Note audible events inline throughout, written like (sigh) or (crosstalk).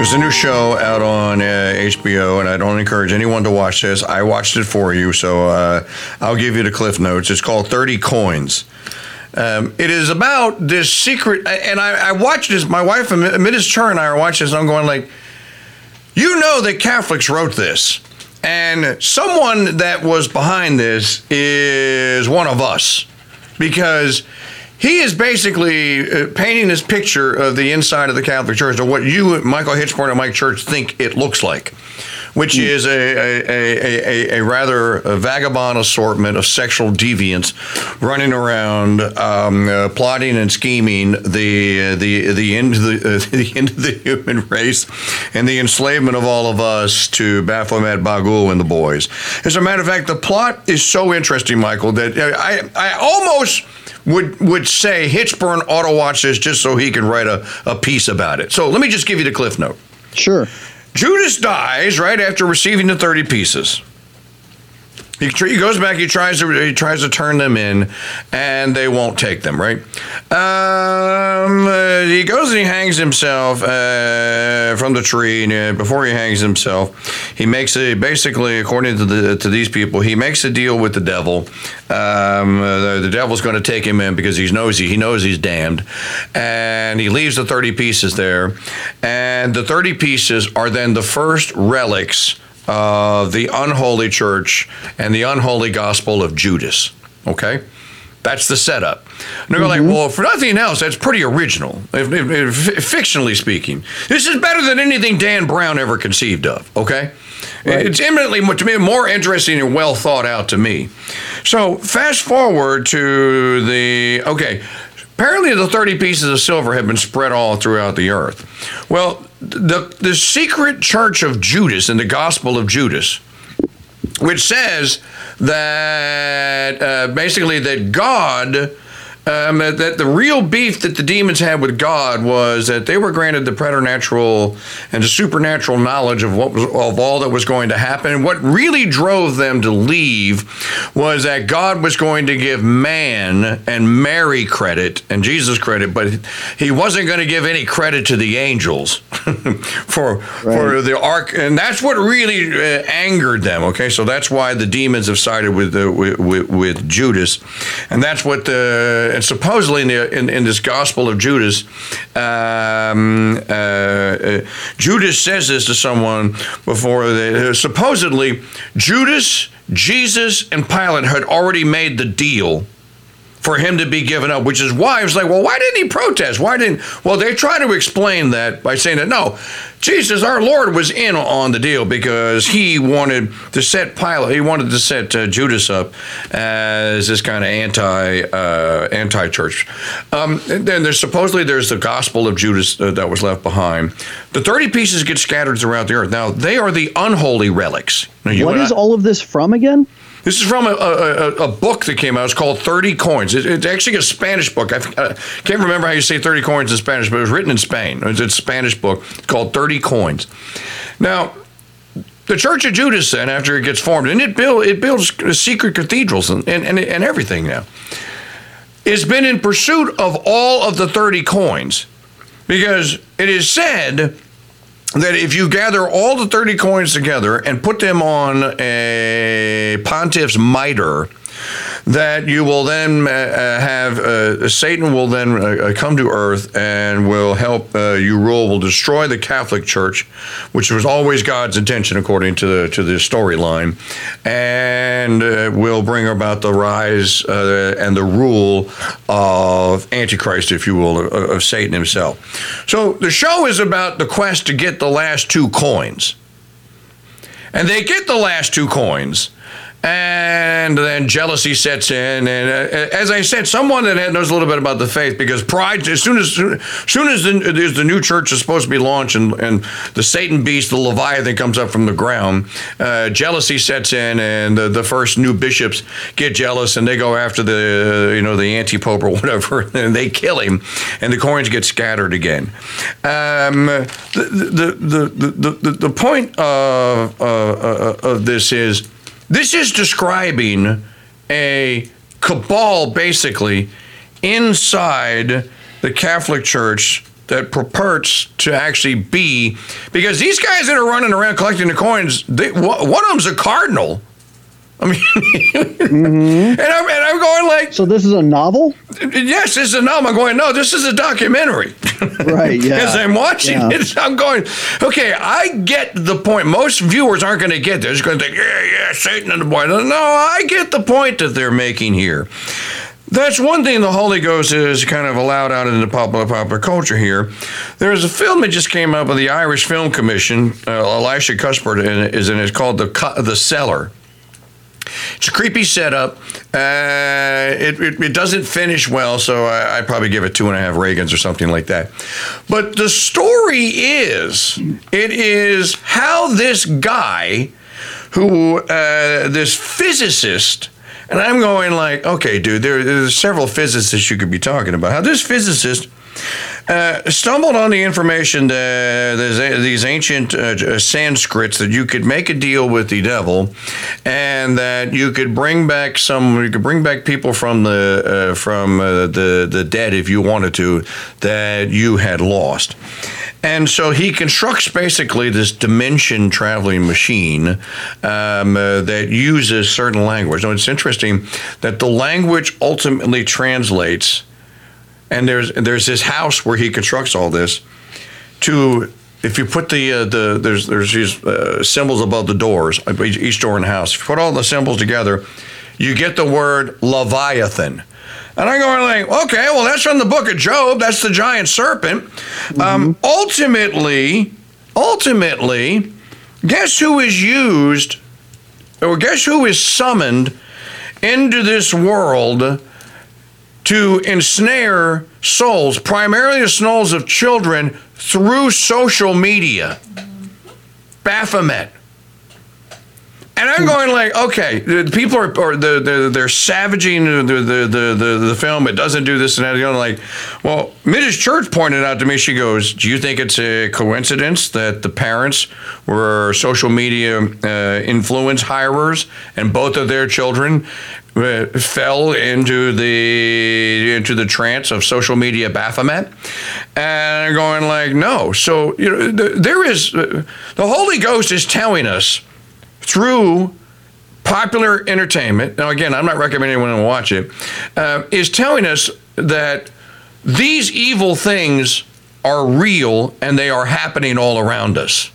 There's a new show out on uh, HBO, and I don't encourage anyone to watch this. I watched it for you, so uh, I'll give you the cliff notes. It's called 30 Coins. Um, it is about this secret, and I, I watched this. My wife, Mrs. Church, and I are watching this, and I'm going like, you know that Catholics wrote this. And someone that was behind this is one of us because he is basically uh, painting this picture of the inside of the Catholic Church, or what you, Michael Hichborn, and Mike Church think it looks like, which mm. is a, a, a, a, rather vagabond assortment of sexual deviants running around, um, uh, plotting and scheming the the the end of the, uh, (laughs) the end of the human race and the enslavement of all of us to Baphomet Bagul and the boys. As a matter of fact, the plot is so interesting, Michael, that I I almost would would say Hichborn ought to watch this just so he can write a, a piece about it. So let me just give you the cliff note. Sure. Judas dies right after receiving the 30 pieces. He, he goes back. He tries to he tries to turn them in, and they won't take them. Right? Um, uh, he goes and he hangs himself uh, from the tree. And, uh, before he hangs himself, he makes a basically, according to the to these people, he makes a deal with the devil. Um, uh, the, the, devil's going to take him in because he's nosy. he knows he's damned, and he leaves the thirty pieces there, and the thirty pieces are then the first relics of the unholy church and the unholy gospel of Judas. Okay? That's the setup. And they're mm-hmm. like, well, for nothing else, that's pretty original, if, if, if, fictionally speaking. This is better than anything Dan Brown ever conceived of, okay? Right. It's eminently, to me, more interesting and well thought out to me. So, fast forward to the, okay, apparently the 30 pieces of silver have been spread all throughout the earth. Well, the, the secret church of Judas in the Gospel of Judas, which says that uh, basically that God um, that the real beef that the demons had with God was that they were granted the preternatural and the supernatural knowledge of what was of all that was going to happen. And What really drove them to leave was that God was going to give man and Mary credit and Jesus credit, but he wasn't going to give any credit to the angels (laughs) for right. for the ark, and that's what really uh, angered them. Okay, so that's why the demons have sided with, uh, with, with, with Judas, and that's what the and supposedly in, the, in, in, this Gospel of Judas, um, uh, uh, Judas says this to someone before. They, supposedly, Judas, Jesus, and Pilate had already made the deal for him to be given up, which is why I was like, well, why didn't he protest? Why didn't? Well, they try to explain that by saying that no, Jesus, our Lord, was in on the deal because he wanted to set Pilate, he wanted to set uh, Judas up as this kind of anti uh, anti church. Um, and then there's supposedly there's the Gospel of Judas uh, that was left behind. The thirty pieces get scattered throughout the earth. Now they are the unholy relics. Now, what is I, all of this from again? This is from a, a, a, book that came out. It's called 30 Coins. It, it's actually a Spanish book. I, I, uh, can't remember how you say 30 coins in Spanish, but it was written in Spain. It's a Spanish book called 30 Coins. Now, the Church of Judas, then, after it gets formed, and it, build, it builds secret cathedrals and, and, and, and everything now, it's been in pursuit of all of the 30 coins because it is said that if you gather all the 30 coins together and put them on a pontiff's mitre, that you will then uh, uh have uh, Satan will then uh, uh, come to earth and will help uh, you rule, will destroy the Catholic Church, which was always God's intention according to the to the storyline, and will bring about the rise and the rule of Antichrist, if you will, of, of Satan himself. So the show is about the quest to get the last two coins. And they get the last two coins and then jealousy sets in. And uh, as I said, someone that knows a little bit about the faith, because pride, as soon as soon as the, the new church is supposed to be launched and, and the Satan beast, the Leviathan, comes up from the ground, uh, jealousy sets in, and the, the first new bishops get jealous and they go after the you know the anti pope or (laughs) whatever, and they kill him, and the coins get scattered again. Um, the, the, the, the, the, point of, uh, uh, of this is this is describing a cabal, basically, inside the Catholic Church that purports to actually be because these guys that are running around collecting the coins, they, one of them's a cardinal. I mean, (laughs) mm-hmm. and, I'm, and I'm going like. So this is a novel? Yes, this is a novel. I'm going, no, this is a documentary. (laughs) Right, yeah. As I'm watching yeah. it, I'm going, okay, I get the point. Most viewers aren't going to get this. They're going to think, yeah, yeah, Satan and the boy. No, I get the point that they're making here. That's one thing the Holy Ghost is kind of allowed out into popular popular culture here. There's a film that just came up with the Irish Film Commission. Uh, Elisha Cuthbert is in it. It's called the the Cellar. It's a creepy setup. Uh, it, it, it, doesn't finish well, so I, I'd probably give it two and a half Reagans or something like that. But the story is it is how this guy, who, uh, this physicist, and I'm going like, okay, dude, there, there's several physicists you could be talking about. How this physicist uh, stumbled on the information that these ancient uh, Sanskrits that you could make a deal with the devil, and that you could bring back some, you could bring back people from the uh, from uh, the the dead if you wanted to, that you had lost. And so he constructs basically this dimension traveling machine um, uh, that uses certain language. Now, it's interesting that the language ultimately translates and there's there's this house where he constructs all this. To if you put the uh, the there's there's these uh, symbols above the doors each door in the house. If you put all the symbols together, you get the word Leviathan. And I'm going like, okay, well that's from the book of Job. That's the giant serpent. Mm-hmm. Um, ultimately, ultimately, guess who is used, or guess who is summoned into this world to ensnare souls, primarily the souls of children, through social media. Baphomet. And I'm going like, okay, the people are, or the, the, they're savaging the, the, the, the, the film. It doesn't do this and that. You know, like, well, Mrs. Church pointed out to me, she goes, do you think it's a coincidence that the parents were social media uh, influence hirers and both of their children fell into the into the trance of social media Baphomet, and going like, no. So you know, there is uh, the Holy Ghost is telling us through popular entertainment. Now, again, I'm not recommending anyone watch it. Uh, is telling us that these evil things are real and they are happening all around us.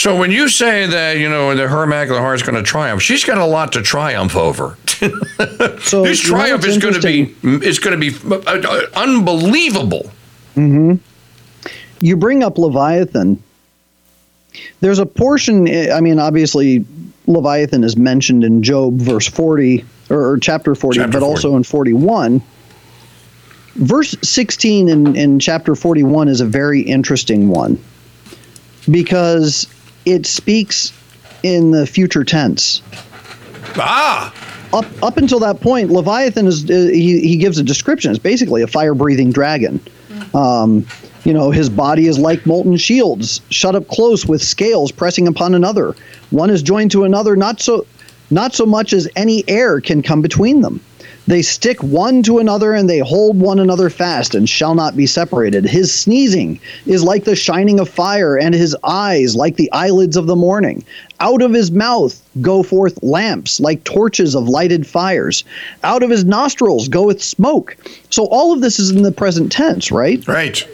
So when you say that you know the her immaculate heart is going to triumph, she's got a lot to triumph over. (laughs) so this triumph is going to be is going to be uh, uh, unbelievable. Mm-hmm. You bring up Leviathan. There's a portion. I mean, obviously, Leviathan is mentioned in Job, verse 40 or, or chapter 40, chapter but 40. also in 41. Verse 16 in, in chapter 41 is a very interesting one because it speaks in the future tense. Ah. Up up until that point, Leviathan is uh, he, he gives a description. It's basically a fire breathing dragon. Um, you know, his body is like molten shields, shut up close with scales pressing upon another. One is joined to another, not so not so much as any air can come between them. They stick one to another and they hold one another fast and shall not be separated. His sneezing is like the shining of fire, and his eyes like the eyelids of the morning. Out of his mouth go forth lamps like torches of lighted fires. Out of his nostrils goeth smoke. So all of this is in the present tense, right? Right.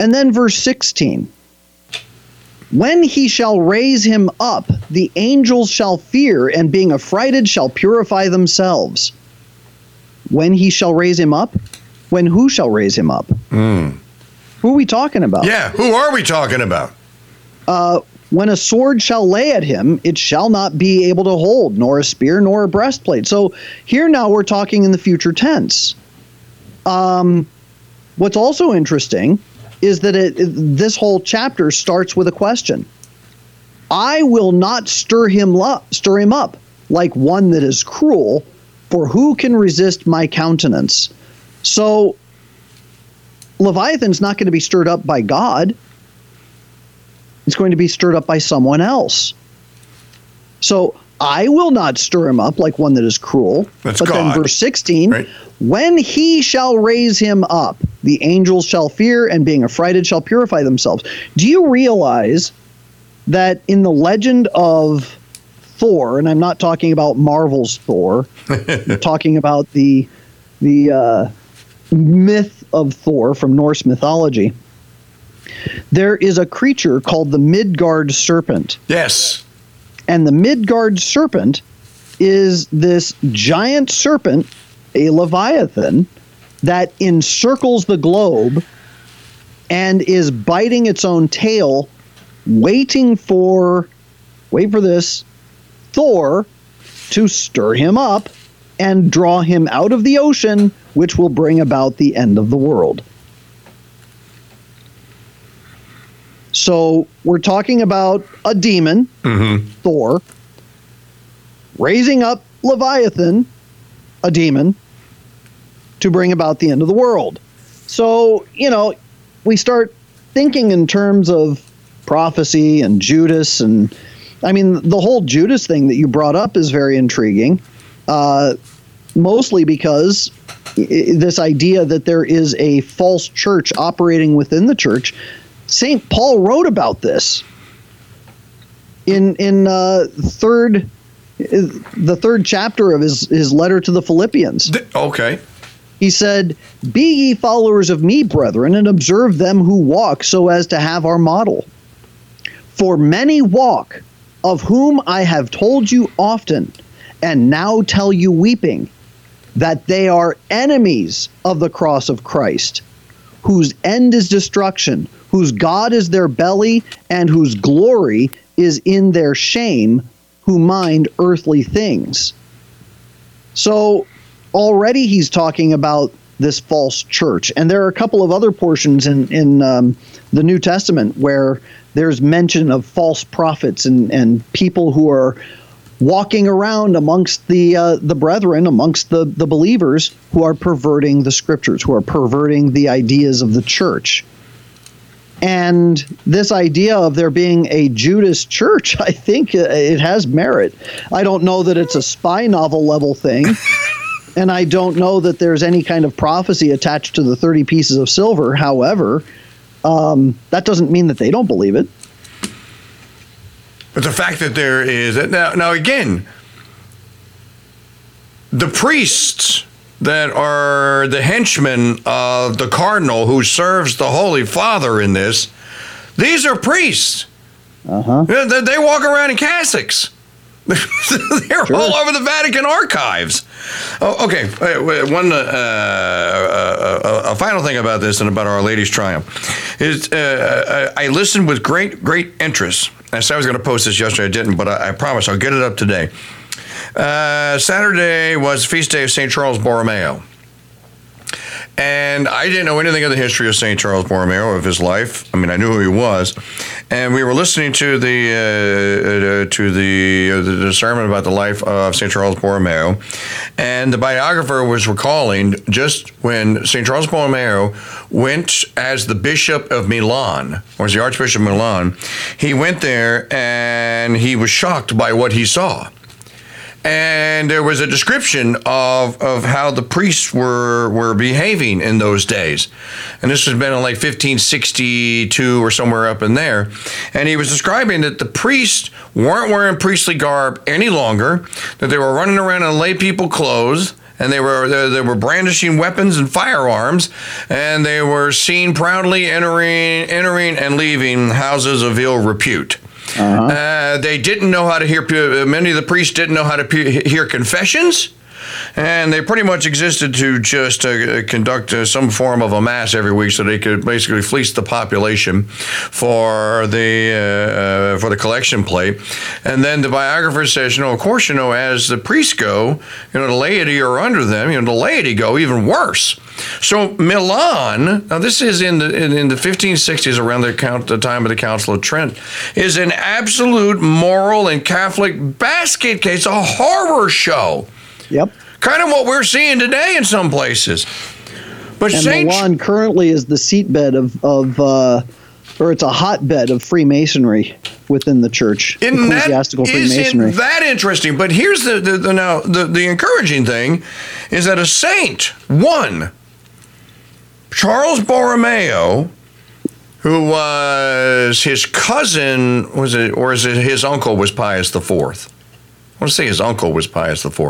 And then verse 16. When he shall raise him up, the angels shall fear, and being affrighted shall purify themselves when he shall raise him up? When who shall raise him up? Mm. Who are we talking about? Yeah, who are we talking about? Uh, When a sword shall lay at him, it shall not be able to hold, nor a spear, nor a breastplate. So here now we're talking in the future tense. Um, what's also interesting is that it, this whole chapter starts with a question. I will not stir him up, stir him up like one that is cruel, for who can resist my countenance? So Leviathan's not going to be stirred up by God. It's going to be stirred up by someone else. So I will not stir him up like one that is cruel. That's but God. then verse 16, Right. when he shall raise him up, the angels shall fear and being affrighted shall purify themselves. Do you realize that in the legend of Thor, and I'm not talking about Marvel's Thor, I'm (laughs) talking about the the uh, myth of Thor from Norse mythology. There is a creature called the Midgard serpent, Yes. and the Midgard serpent is this giant serpent, a leviathan, that encircles the globe and is biting its own tail, waiting for, wait for this, Thor to stir him up and draw him out of the ocean, which will bring about the end of the world. So we're talking about a demon, mm-hmm. Thor, raising up Leviathan, a demon, to bring about the end of the world. So, you know, we start thinking in terms of prophecy and Judas. And I mean, the whole Judas thing that you brought up is very intriguing, uh, mostly because this idea that there is a false church operating within the church. St. Paul wrote about this in in uh, third the third chapter of his his letter to the Philippians. Okay. He said, Be ye followers of me, brethren, and observe them who walk so as to have our model. For many walk, of whom I have told you often, and now tell you weeping, that they are enemies of the cross of Christ, whose end is destruction, whose God is their belly, and whose glory is in their shame, who mind earthly things. So already he's talking about this false church, and there are a couple of other portions in in um, the New Testament where there's mention of false prophets and and people who are walking around amongst the uh, the brethren, amongst the the believers who are perverting the scriptures, who are perverting the ideas of the church. And this idea of there being a Judas church, (laughs) I think it has merit. I don't know that it's a spy novel level thing. (laughs) and I don't know that there's any kind of prophecy attached to the 30 pieces of silver. However, um, that doesn't mean that they don't believe it. But the fact that there is now, now again, the priests that are the henchmen of the cardinal who serves the Holy Father in this, these are priests. Uh huh. They, they walk around in cassocks. (laughs) They're all over the Vatican archives. Oh, okay. Uh, One uh, uh, uh, a final thing about this and about Our Lady's Triumph is uh, I I listened with great great interest. I said I was going to post this yesterday. I didn't, but I, I promise I'll get it up today. Uh, Saturday was feast day of St. Charles Borromeo. And I didn't know anything of the history of St. Charles Borromeo, of his life. I mean, I knew who he was. And we were listening to the uh, uh, to the, uh, the sermon about the life of St. Charles Borromeo, and the biographer was recalling just when St. Charles Borromeo went as the Bishop of Milan, or as the Archbishop of Milan, he went there and he was shocked by what he saw and there was a description of, of how the priests were were behaving in those days. And this has been in like 1562 or somewhere up in there. And he was describing that the priests weren't wearing priestly garb any longer, that they were running around in lay people clothes. And they were they, they were brandishing weapons and firearms, and they were seen proudly entering entering and leaving houses of ill repute. Uh, they didn't know how to hear. Many of the priests didn't know how to hear confessions. And they pretty much existed to just uh, conduct uh, some form of a mass every week, so they could basically fleece the population for the uh, uh, for the collection plate. And then the biographer says, you know, of course, you know, as the priests go, you know, the laity are under them. You know, the laity go even worse. So Milan, now this is in the in, in the 1560s, around the, count, the time of the Council of Trent, is an absolute moral and Catholic basket case, a horror show. Yep. Kind of what we're seeing today in some places. But And Saint Milan currently is the seatbed of of uh, or it's a hotbed of Freemasonry within the church, Isn't that, ecclesiastical isn't Freemasonry. that interesting? But here's the, the, the now the, the encouraging thing is that a saint, one, Charles Borromeo, who was his cousin, was it, or is it his uncle was Pius the Fourth? I want to say his uncle was Pius IV.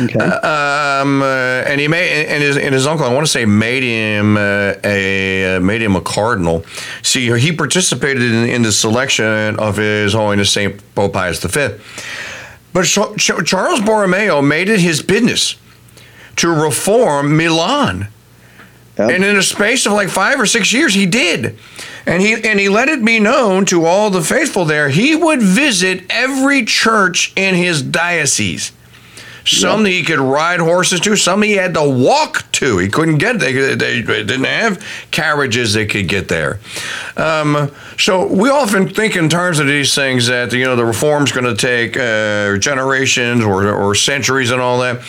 Okay. Um, uh, and he made and his, and his uncle, I want to say, made him uh, a uh, made him a cardinal. See, he participated in, in the selection of His Holiness Saint Pope Pius V. But Ch- Ch- Charles Borromeo made it his business to reform Milan. Yep. And in a space of like five or six years, he did. And he and he let it be known to all the faithful there. He would visit every church in his diocese. Some that he could ride horses to, some he had to walk to. He couldn't get they, they, didn't have carriages they could get there. Um, so we often think in terms of these things that you know the reform's going to take uh, generations or, or centuries and all that.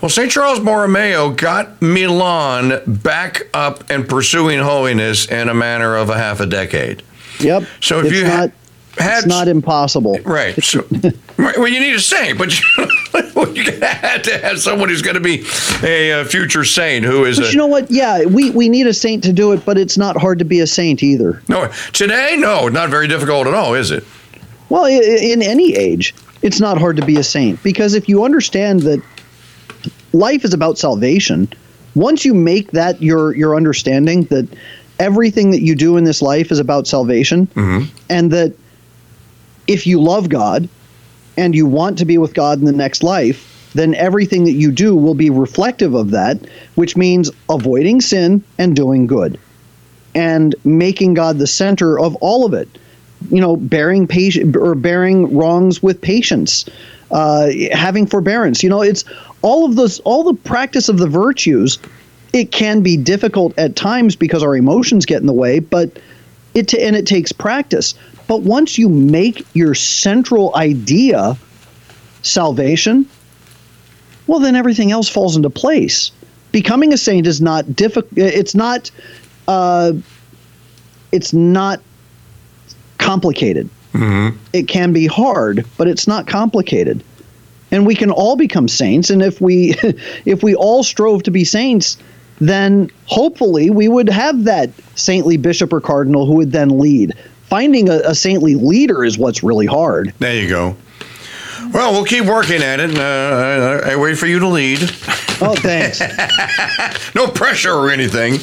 Well, St. Charles Borromeo got Milan back up and pursuing holiness in a matter of a half a decade. yep. So if it's you not, had it's not impossible. Right. So, (laughs) right, well, you need a saint, but you, (laughs) you had to have someone who's going to be a, uh future saint who is But a. you know what? Yeah, we, we need a saint to do it, but it's not hard to be a saint either. no, today, no, not very difficult at all, is it? Well, in any age, it's not hard to be a saint because if you understand that life is about salvation, once you make that your your understanding that everything that you do in this life is about salvation, and that if you love God and you want to be with God in the next life, then everything that you do will be reflective of that, which means avoiding sin and doing good and making God the center of all of it. You know, bearing patient or bearing wrongs with patience, uh, having forbearance. You know, it's all of those, all the practice of the virtues. It can be difficult at times because our emotions get in the way, but it t- and it takes practice. But once you make your central idea salvation, well, then everything else falls into place. Becoming a saint is not difficult. It's not. Uh, it's not complicated. It can be hard, but it's not complicated. And we can all become saints. And if we, (laughs) if we all strove to be saints, then hopefully we would have that saintly bishop or cardinal who would then lead. Finding a, a saintly leader is what's really hard. There you go. Well, we'll keep working at it. Uh, I, I wait for you to lead. Oh, thanks. (laughs) No pressure or anything.